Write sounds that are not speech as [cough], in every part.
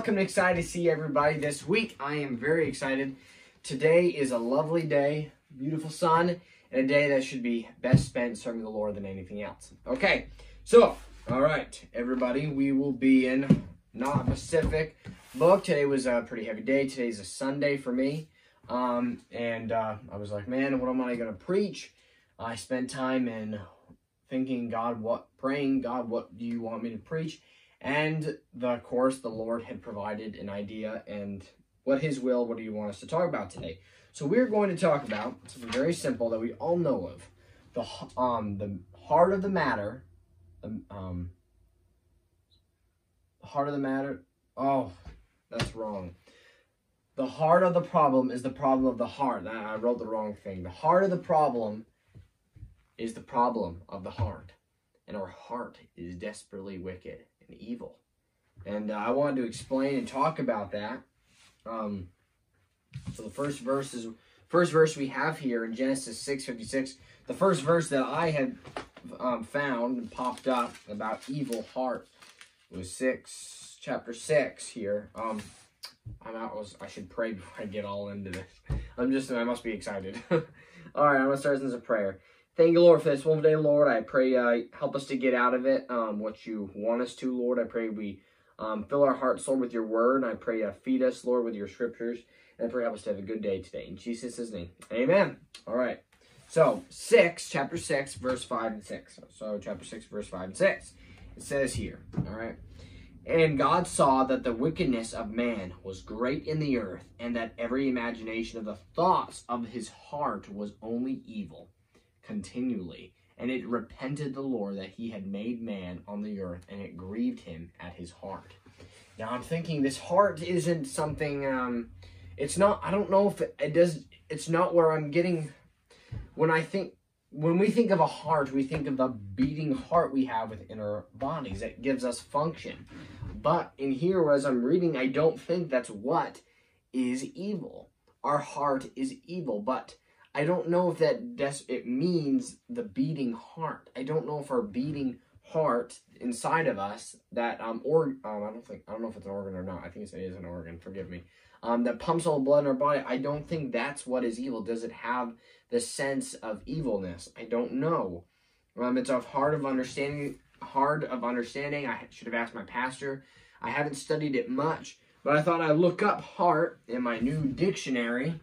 Welcome and excited to see everybody this week. I am very excited. Today is a lovely day, beautiful sun, and a day that should be best spent serving the Lord than anything else. Okay, so, all right, everybody, we will be in not Pacific book. Today was a pretty heavy day. Today's a Sunday for me. Um, and uh, I was like, man, what am I going to preach? I spent time in thinking, God, what, praying, God, what do you want me to preach? And the, course, the Lord had provided an idea and what His will, what do you want us to talk about today? So we're going to talk about something very simple that we all know of. The, um, the heart of the matter, the, um, the heart of the matter, oh, that's wrong. The heart of the problem is the problem of the heart. I wrote the wrong thing. The heart of the problem is the problem of the heart. And our heart is desperately wicked and evil. And uh, I wanted to explain and talk about that. Um, so the first verse is first verse we have here in Genesis 6:56. The first verse that I had um, found and popped up about evil heart was six chapter six here. Um, I'm out. Was I should pray before I get all into this. I'm just I must be excited. [laughs] all right, I'm gonna start this as a prayer. Thank you, Lord, for this one day, Lord. I pray uh, help us to get out of it um, what you want us to, Lord. I pray we um, fill our hearts, Lord, with your word. I pray uh, feed us, Lord, with your scriptures. And I pray help us to have a good day today. In Jesus' name, amen. All right. So, 6, chapter 6, verse 5 and 6. So, chapter 6, verse 5 and 6. It says here, all right. And God saw that the wickedness of man was great in the earth, and that every imagination of the thoughts of his heart was only evil continually. And it repented the Lord that he had made man on the earth, and it grieved him at his heart. Now I'm thinking this heart isn't something, um, it's not, I don't know if it, it does, it's not where I'm getting, when I think, when we think of a heart, we think of the beating heart we have within our bodies that gives us function. But in here, as I'm reading, I don't think that's what is evil. Our heart is evil, but I don't know if that des- it means the beating heart. I don't know if our beating heart inside of us that um or um, I don't think I don't know if it's an organ or not. I think it is an organ. Forgive me. Um, that pumps all the blood in our body. I don't think that's what is evil. Does it have the sense of evilness? I don't know. Um, it's a hard of understanding. Hard of understanding. I should have asked my pastor. I haven't studied it much, but I thought I'd look up heart in my new dictionary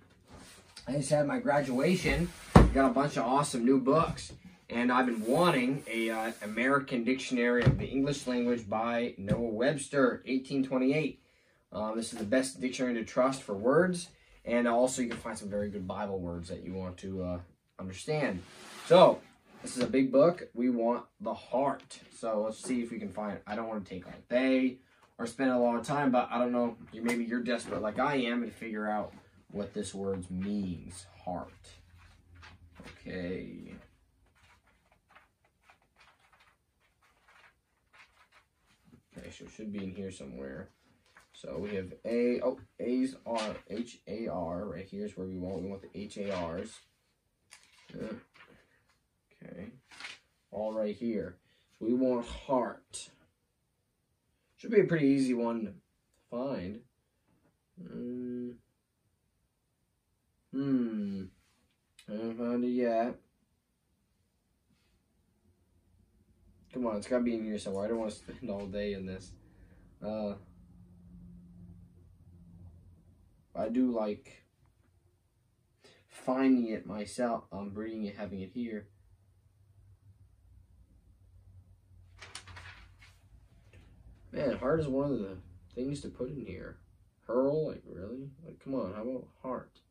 I just had my graduation. Got a bunch of awesome new books. And I've been wanting a uh, American Dictionary of the English Language by Noah Webster, 1828. Um, this is the best dictionary to trust for words. And also you can find some very good Bible words that you want to uh, understand. So, this is a big book. We want the heart. So let's see if we can find it. I don't want to take all day or spend a long time, but I don't know. Maybe you're desperate like I am to figure out what this word means. Heart. Okay. Okay, so it should be in here somewhere. So we have A, oh, A's are H A R, right here's where we want, we want the H A R's. Okay, all right here. We want heart. Should be a pretty easy one to find. Mm. Hmm. I haven't found it yet. Come on, it's gotta be in here somewhere. I don't want to spend all day in this. Uh, I do like finding it myself. I'm reading it, having it here. Man, heart is one of the things to put in here. Hurl, like really? Like, come on, how about heart?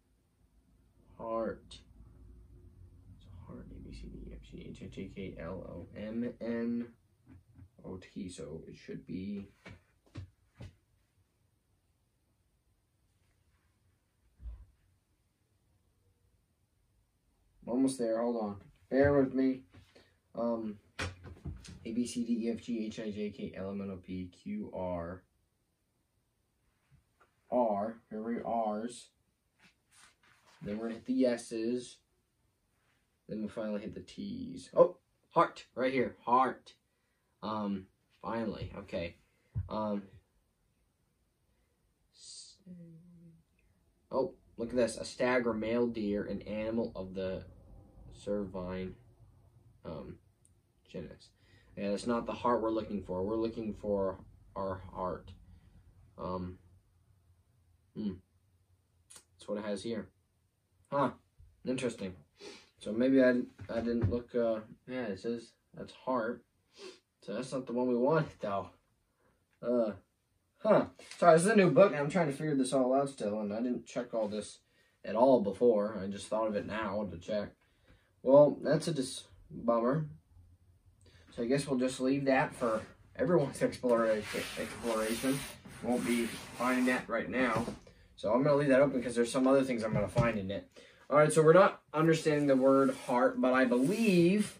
Heart. It's a heart, A, B, C, D, E, F, G, H, I, J, K, L, O, M, N, O, T. So it should be. Almost there. Hold on. Bear with me. Um, A, B, C, D, E, F, G, H, I, J, K, L, M, N, O, P, Q, R. R. Here we R's. Then we're gonna hit the S's. Then we'll finally hit the T's. Oh, hart, right here, hart. Um, finally, okay. Um, Oh, look at this. A stag or male deer, an animal of the cervine um, genus. And it's not the heart we're looking for. We're looking for our heart. Um, hmm. That's what it has here. Huh. Interesting. So maybe I, I didn't look, uh, yeah, it says that's hart. So that's not the one we wanted, though. Uh, huh. Sorry, this is a new book, and I'm trying to figure this all out still, and I didn't check all this at all before. I just thought of it now to check. Well, that's a dis bummer. So I guess we'll just leave that for everyone's [laughs] exploration. Won't be finding that right now. So I'm going to leave that open because there's some other things I'm going to find in it. All right, so we're not understanding the word heart, but I believe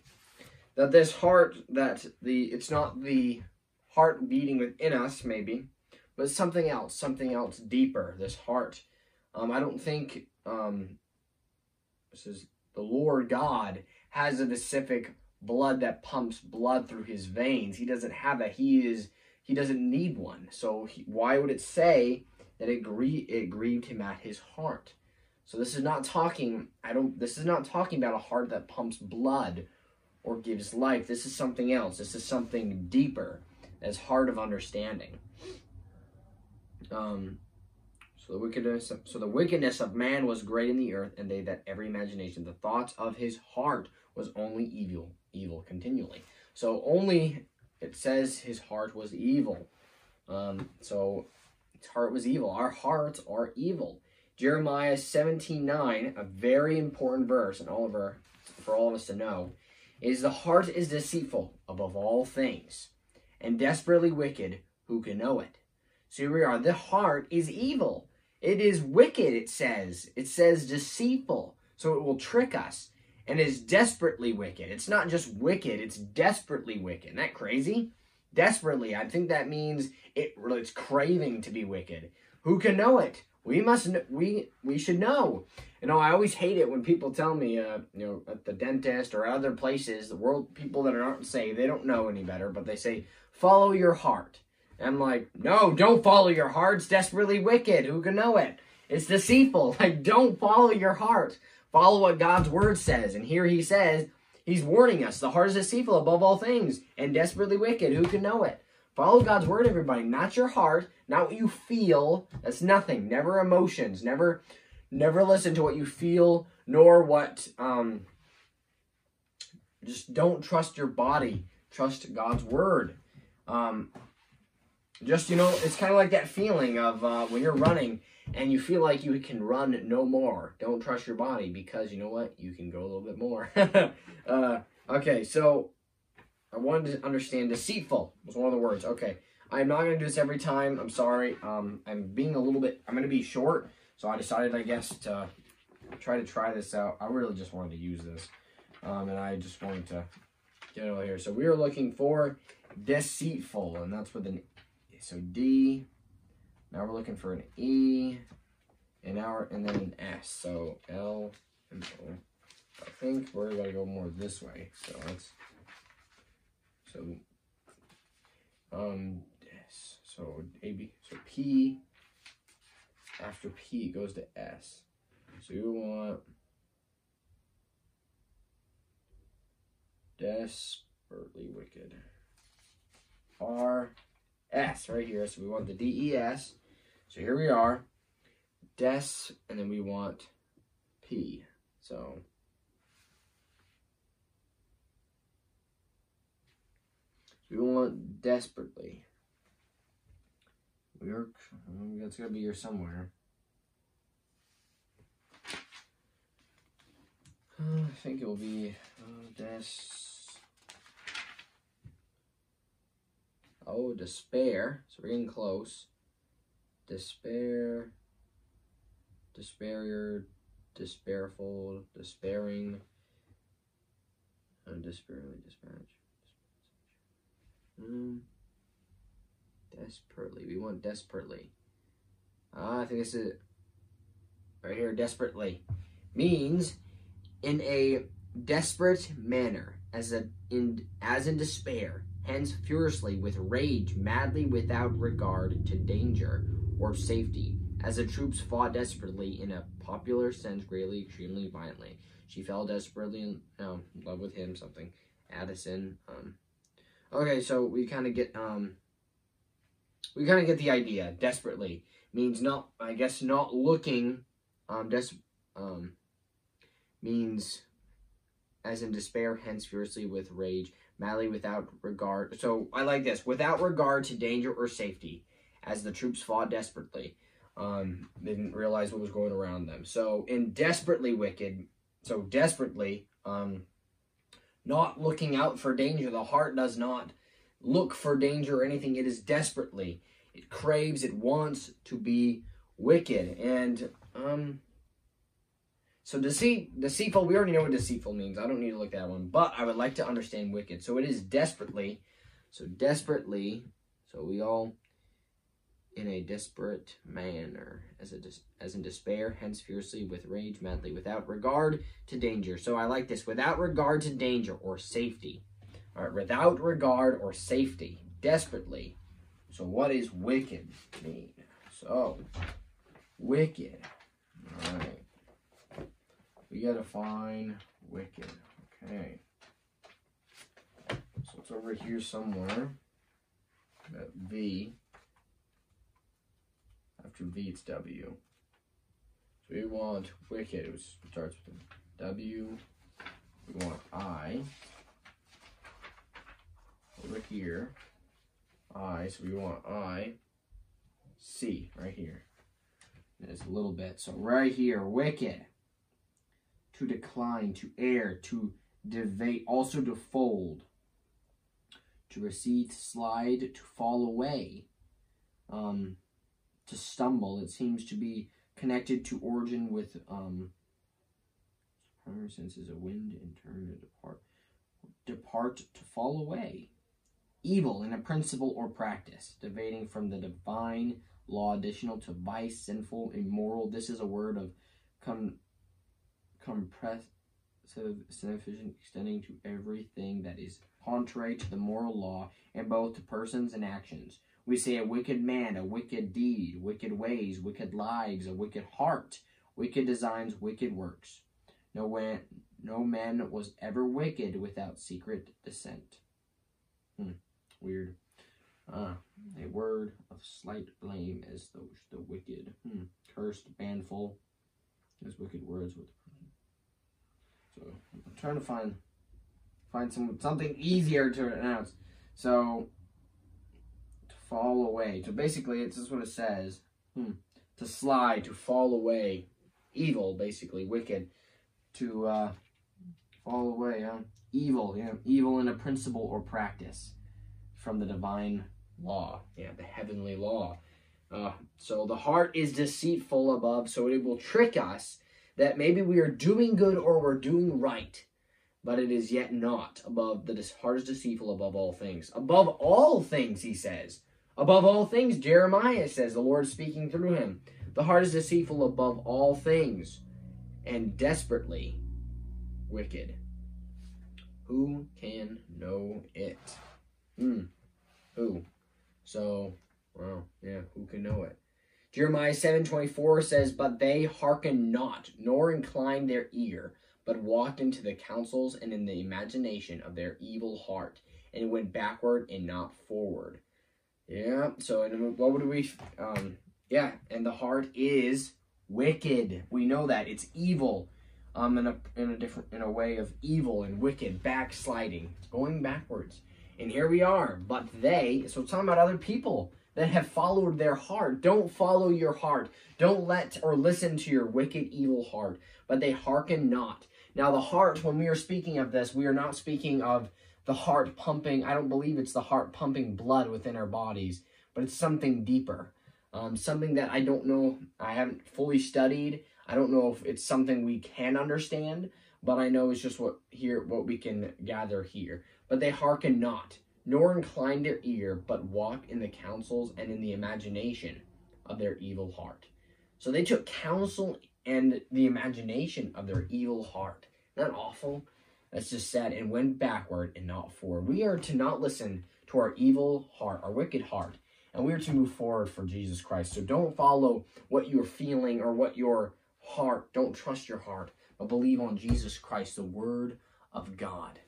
that this heart, that the it's not the heart beating within us, maybe, but something else, something else deeper. This heart. Um, I don't think um, this is the Lord God has a specific blood that pumps blood through his veins. He doesn't have that. He is he doesn't need one. So he, why would it say that it, it grieved him at his heart? So this is not talking, I don't, this is not talking about a heart that pumps blood or gives life. This is something else. This is something deeper as hard of understanding. Um, so the wickedness, of, so the wickedness of man was great in the earth, and they that every imagination, the thoughts of his heart was only evil, evil continually. So only it says his heart was evil. Um, so his heart was evil. Our hearts are evil. Jeremiah 17 9, a very important verse, and all of our, for all of us to know, is the heart is deceitful above all things, and desperately wicked. Who can know it? So here we are. The heart is evil. It is wicked, it says. It says deceitful. So it will trick us and is desperately wicked. It's not just wicked, it's desperately wicked. Isn't that crazy? Desperately. I think that means it, it's craving to be wicked. Who can know it? We must. We we should know. You know, I always hate it when people tell me, uh, you know, at the dentist or other places, the world people that aren't saved, they don't know any better, but they say follow your heart. And I'm like, no, don't follow your heart. It's desperately wicked. Who can know it? It's deceitful. [laughs] Like, don't follow your heart. Follow what God's word says. And here He says, He's warning us. The heart is deceitful above all things and desperately wicked. Who can know it? Follow God's word, everybody. Not your heart, not what you feel. That's nothing. Never emotions. Never, never listen to what you feel, nor what. Um, just don't trust your body. Trust God's word. Um, just you know, it's kind of like that feeling of uh, when you're running and you feel like you can run no more. Don't trust your body because you know what? You can go a little bit more. [laughs] uh, okay, so I wanted to understand deceitful was one of the words. Okay. I'm not to do this every time. I'm sorry. Um, I'm being a little bit, I'm to be short. So I decided, I guess, to try to try this out. I really just wanted to use this. Um, and I just wanted to get it over here. So we are looking for deceitful. And that's with an, so D. Now we're looking for an E. And now, and then an S. So L and O. I think we're to go more this way. So let's so, um, yes. So A B. So P. After P goes to S. So you want desperately wicked. R S right here. So we want the D E S. So here we are. Des, and then we want P. So we want desperately. We are, that's to be here somewhere. Uh, I think it will be uh, des. Oh, despair. So we're getting close. Despair. Despair. Despairful. Despairing. Uh, despairingly dispatch. Mm. Desperately. We want desperately. Ah, I think this is right here. Desperately means in a desperate manner, as a in as in despair. Hence, furiously with rage, madly without regard to danger or safety, as the troops fought desperately in a popular sense, greatly, extremely violently. She fell desperately in um, love with him, something. Addison. Um, okay, so we kind of get um, we kind of get the idea. Desperately means not, I guess, not looking. Um, des um, means as in despair, hence furiously with rage, madly without regard. So I like this without regard to danger or safety, as the troops fought desperately. Um, they didn't realize what was going around them. So in desperately wicked, so desperately, um, not looking out for danger. The heart does not look for danger or anything. It is desperately. It craves, it wants to be wicked. And um so deceit deceitful, we already know what deceitful means. I don't need to look at that one. But I would like to understand wicked. So it is desperately. So desperately. So we all in a desperate manner, as a as in despair, hence fiercely, with rage, madly, without regard to danger. So I like this, without regard to danger or safety. All right, without regard or safety, desperately. So what is wicked mean? So, wicked. All right. We gotta find wicked. Okay. So it's over here somewhere. That V. After V, it's W. So we want wicked, which starts with W. We want I. Over here. I, so we want I. C, right here. There's a little bit. So right here, wicked. To decline, to err, to devate, also to fold. To recede, to slide, to fall away. Um, to stumble. It seems to be connected to origin with um, primary is a wind and turn to depart. Depart to fall away. Evil in a principle or practice, deviating from the divine law, additional to vice, sinful, immoral. This is a word of com compressive significance extending to everything that is contrary to the moral law and both to persons and actions. We say a wicked man, a wicked deed, wicked ways, wicked lives, a wicked heart, wicked designs, wicked works. No, way, no man was ever wicked without secret descent. Hmm, weird. Ah, a word of slight blame as those the wicked. Hmm, cursed, banful. Those wicked words with. So I'm trying to find find some something easier to announce. So to fall away. So basically, it's just what it says. Hmm. To slide, to fall away. Evil, basically, wicked. To uh, fall away, huh? Evil, yeah. Evil in a principle or practice from the divine law. Yeah, the heavenly law. Uh, so the heart is deceitful above, so it will trick us that maybe we are doing good or we're doing right, but it is yet not above. The heart is deceitful above all things. Above all things, he says. Above all things, Jeremiah says, the Lord speaking through him. The heart is deceitful above all things and desperately wicked. Who can know it? Hmm. Who? So, well, yeah, who can know it? Jeremiah 7.24 says, But they hearkened not, nor inclined their ear, but walked into the counsels and in the imagination of their evil heart, and went backward and not forward. Yeah. So, and what would we? Um. Yeah. And the heart is wicked. We know that it's evil. Um. In a in a different in a way of evil and wicked, backsliding, going backwards. And here we are. But they. So talking about other people that have followed their heart. Don't follow your heart. Don't let or listen to your wicked, evil heart. But they hearken not. Now, the heart, when we are speaking of this, we are not speaking of the heart pumping. I don't believe it's the heart pumping blood within our bodies, but it's something deeper. Um, something that I don't know, I haven't fully studied. I don't know if it's something we can understand, but I know it's just what here what we can gather here. But they hearken not, nor incline their ear, but walk in the counsels and in the imagination of their evil heart. So they took counsel and the imagination of their evil heart. Isn't that awful? That's just said and went backward and not forward. We are to not listen to our evil heart, our wicked heart. and we are to move forward for Jesus Christ. So don't follow what you're feeling or what your heart, don't trust your heart, but believe on Jesus Christ, the Word of God.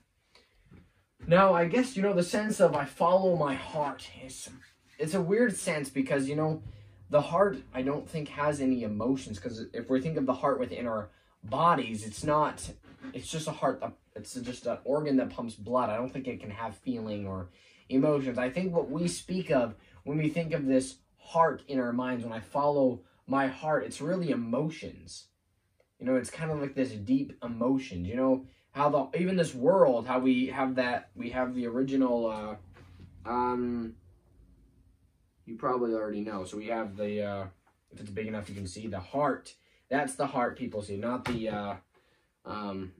Now, I guess, you know, the sense of I follow my heart is it's a weird sense because, you know, the heart I don't think has any emotions because if we think of the heart within our bodies, it's not it's just a heart it's just an organ that pumps blood. I don't think it can have feeling or emotions. I think what we speak of when we think of this heart in our minds, when I follow my heart, it's really emotions. You know, it's kind of like this deep emotions. You know, how the even this world, how we have that we have the original uh um you probably already know. So we have the uh if it's big enough you can see the heart. That's the heart people see, not the uh um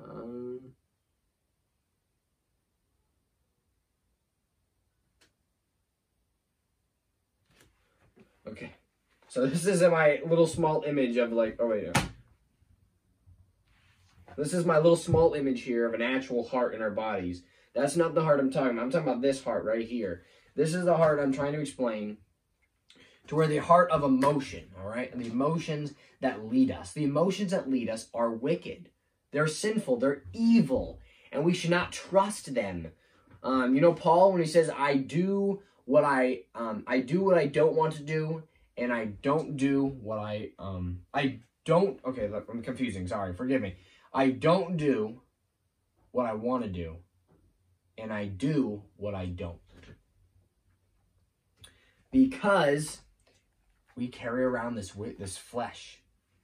um Okay. So this is my little small image of like, oh wait, this is my little small image here of an actual heart in our bodies. That's not the heart I'm talking about. I'm talking about this heart right here. This is the heart I'm trying to explain to where the heart of emotion, all right? And the emotions that lead us. The emotions that lead us are wicked. They're sinful. They're evil. And we should not trust them. Um, you know, Paul, when he says, I do what I, um, I do what I don't want to do, and I don't do what I, um, I don't, okay, I'm confusing. Sorry. Forgive me. I don't do what I want to do, and I do what I don't. Because we carry around this this flesh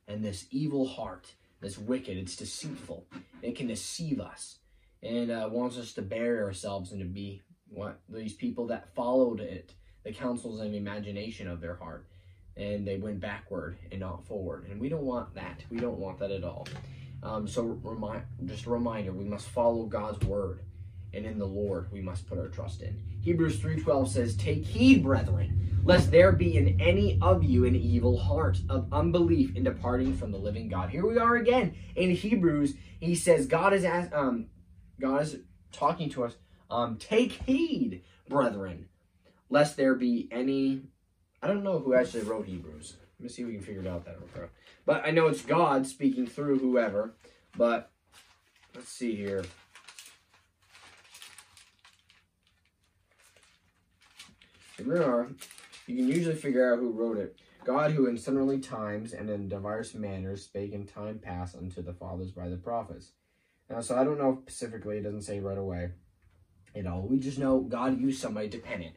and this evil heart, this wicked. It's deceitful. It can deceive us and uh, wants us to bury ourselves and to be what these people that followed it, the counsels and imagination of their heart, and they went backward and not forward. And we don't want that. We don't want that at all. Um, so remind, just a reminder, we must follow God's word, and in the Lord we must put our trust in. Hebrews 3.12 says, Take heed, brethren, lest there be in any of you an evil heart of unbelief in departing from the living God. Here we are again in Hebrews. He says, God is, um, God is talking to us, um, Take heed, brethren, lest there be any... I don't know who actually wrote Hebrews. Let me see if we can figure it out that real. But I know it's God speaking through whoever. But let's see here. You can usually figure out who wrote it. God, who in sundry times and in diverse manners spake in time past unto the fathers by the prophets. Now, so I don't know specifically, it doesn't say right away You all. We just know God used somebody to pen it.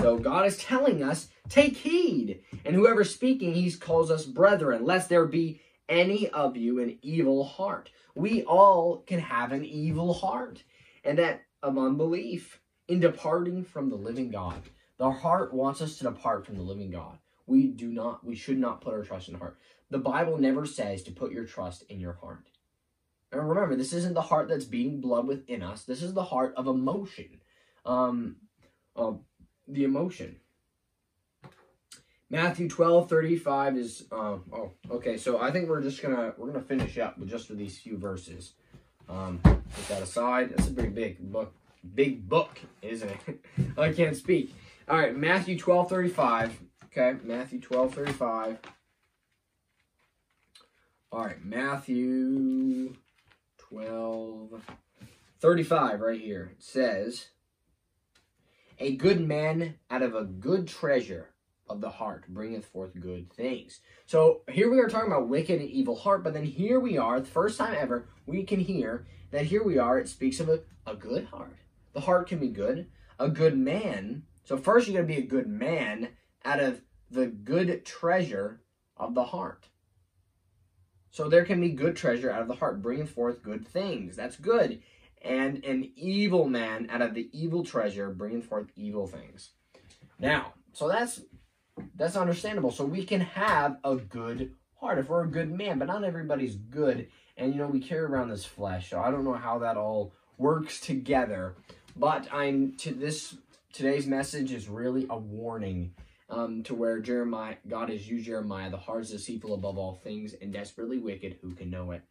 So God is telling us, take heed. And whoever speaking, he calls us brethren, lest there be any of you an evil heart. We all can have an evil heart, and that of unbelief in departing from the living God. The heart wants us to depart from the living God. We do not, we should not put our trust in the heart. The Bible never says to put your trust in your heart. And remember, this isn't the heart that's beating blood within us. This is the heart of emotion. Um, uh, the emotion. Matthew 12, 35 is, um, oh, okay, so I think we're just gonna, we're gonna finish up with just with these few verses. Um, put that aside. That's a pretty big book, big book, isn't it? [laughs] I can't speak. All right, Matthew 12, 35. Okay, Matthew 12, 35. All right, Matthew 12, 35 right here. It says, a good man out of a good treasure of the heart bringeth forth good things. So here we are talking about wicked and evil heart, but then here we are, the first time ever, we can hear that here we are, it speaks of a, a good heart. The heart can be good. A good man. So first you got to be a good man out of the good treasure of the heart. So there can be good treasure out of the heart, bringing forth good things. That's good and an evil man out of the evil treasure, bringing forth evil things. Now, so that's that's understandable. So we can have a good heart if we're a good man, but not everybody's good. And you know, we carry around this flesh, so I don't know how that all works together. But I'm to this today's message is really a warning um, to where Jeremiah, God has used Jeremiah, the heart is deceitful above all things and desperately wicked. Who can know it?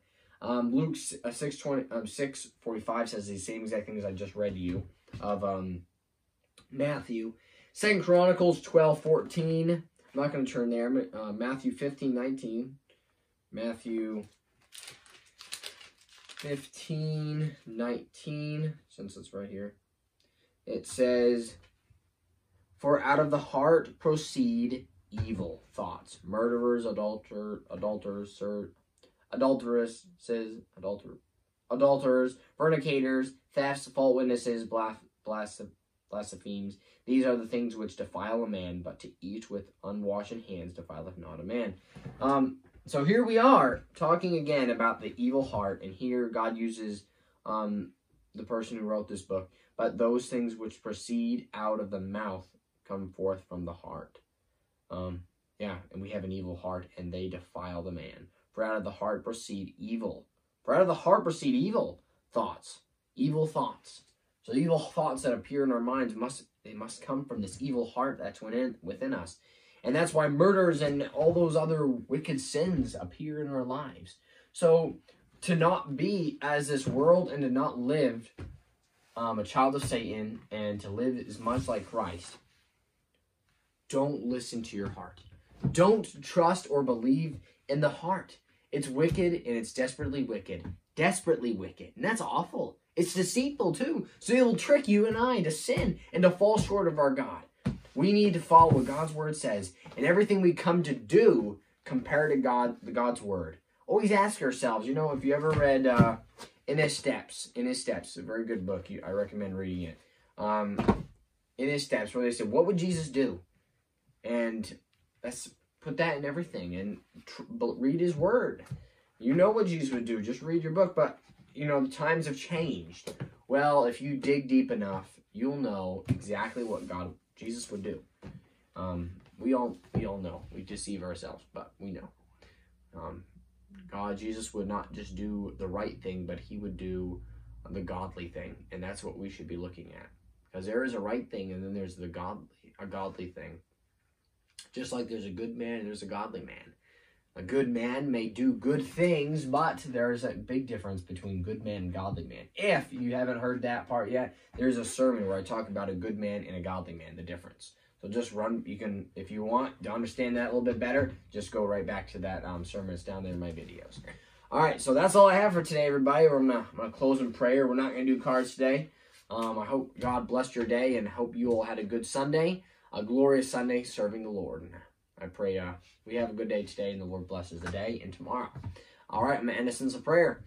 Um, Luke uh, 6, 20, um, 6 45 says the same exact things I just read to you. of um, Matthew. Second Chronicles 12, 14. I'm not going to turn there. Uh, Matthew 15, 19. Matthew 15, 19, since it's right here. It says, For out of the heart proceed evil thoughts. Murderers, adulter, adulterers, adulterers, says, adulter, adulterers, fornicators, thefts, false witnesses, blas, blas, blasphemies. These are the things which defile a man, but to eat with unwashed hands defileth not a man. Um, so here we are talking again about the evil heart, and here God uses um, the person who wrote this book. But those things which proceed out of the mouth come forth from the heart. Um, yeah, and we have an evil heart, and they defile the man. For out of the heart proceed evil. For out of the heart proceed evil thoughts, evil thoughts. So evil thoughts that appear in our minds must they must come from this evil heart that's within within us. And that's why murders and all those other wicked sins appear in our lives. So to not be as this world and to not live um, a child of Satan and to live as much like Christ, don't listen to your heart. Don't trust or believe in the heart. It's wicked and it's desperately wicked. Desperately wicked. And that's awful. It's deceitful too. So it'll trick you and I to sin and to fall short of our God. We need to follow what God's word says, and everything we come to do compare to God, the God's word. Always ask ourselves. You know, if you ever read uh, In His Steps, In His Steps, a very good book. I recommend reading it. Um, in His Steps, where they said, "What would Jesus do?" And let's put that in everything and read His word. You know what Jesus would do. Just read your book, but you know the times have changed. Well, if you dig deep enough, you'll know exactly what God Jesus would do. Um, we all we all know we deceive ourselves, but we know. Um, God, Jesus would not just do the right thing, but he would do the godly thing, and that's what we should be looking at. Because there is a right thing, and then there's the godly, a godly thing. Just like there's a good man and there's a godly man. A good man may do good things, but there's a big difference between good man and godly man. If you haven't heard that part yet, there's a sermon where I talk about a good man and a godly man, the difference. So just run, you can, if you want to understand that a little bit better, just go right back to that um, sermon. It's down there in my videos. All right, so that's all I have for today, everybody. I'm going to close in prayer. We're not going to do cards today. Um, I hope God blessed your day and hope you all had a good Sunday, a glorious Sunday serving the Lord. I pray uh, we have a good day today and the Lord blesses the day and tomorrow. All right, I'm going to in prayer.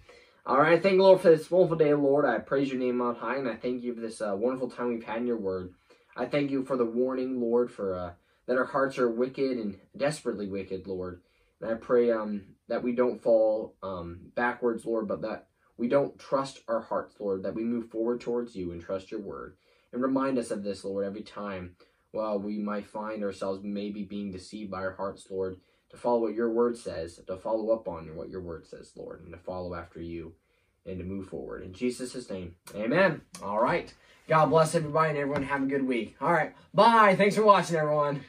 All right, thank you, Lord, for this wonderful day, Lord. I praise your name on high, and I thank you for this uh, wonderful time we've had in your word. I thank you for the warning, Lord, for uh, that our hearts are wicked and desperately wicked, Lord. And I pray um, that we don't fall um, backwards, Lord, but that we don't trust our hearts, Lord, that we move forward towards you and trust your word. And remind us of this, Lord, every time while we might find ourselves maybe being deceived by our hearts, Lord, to follow what your word says, to follow up on what your word says, Lord, and to follow after you and to move forward. In Jesus' name, amen. All right. God bless everybody and everyone have a good week. All right. Bye. Thanks for watching, everyone.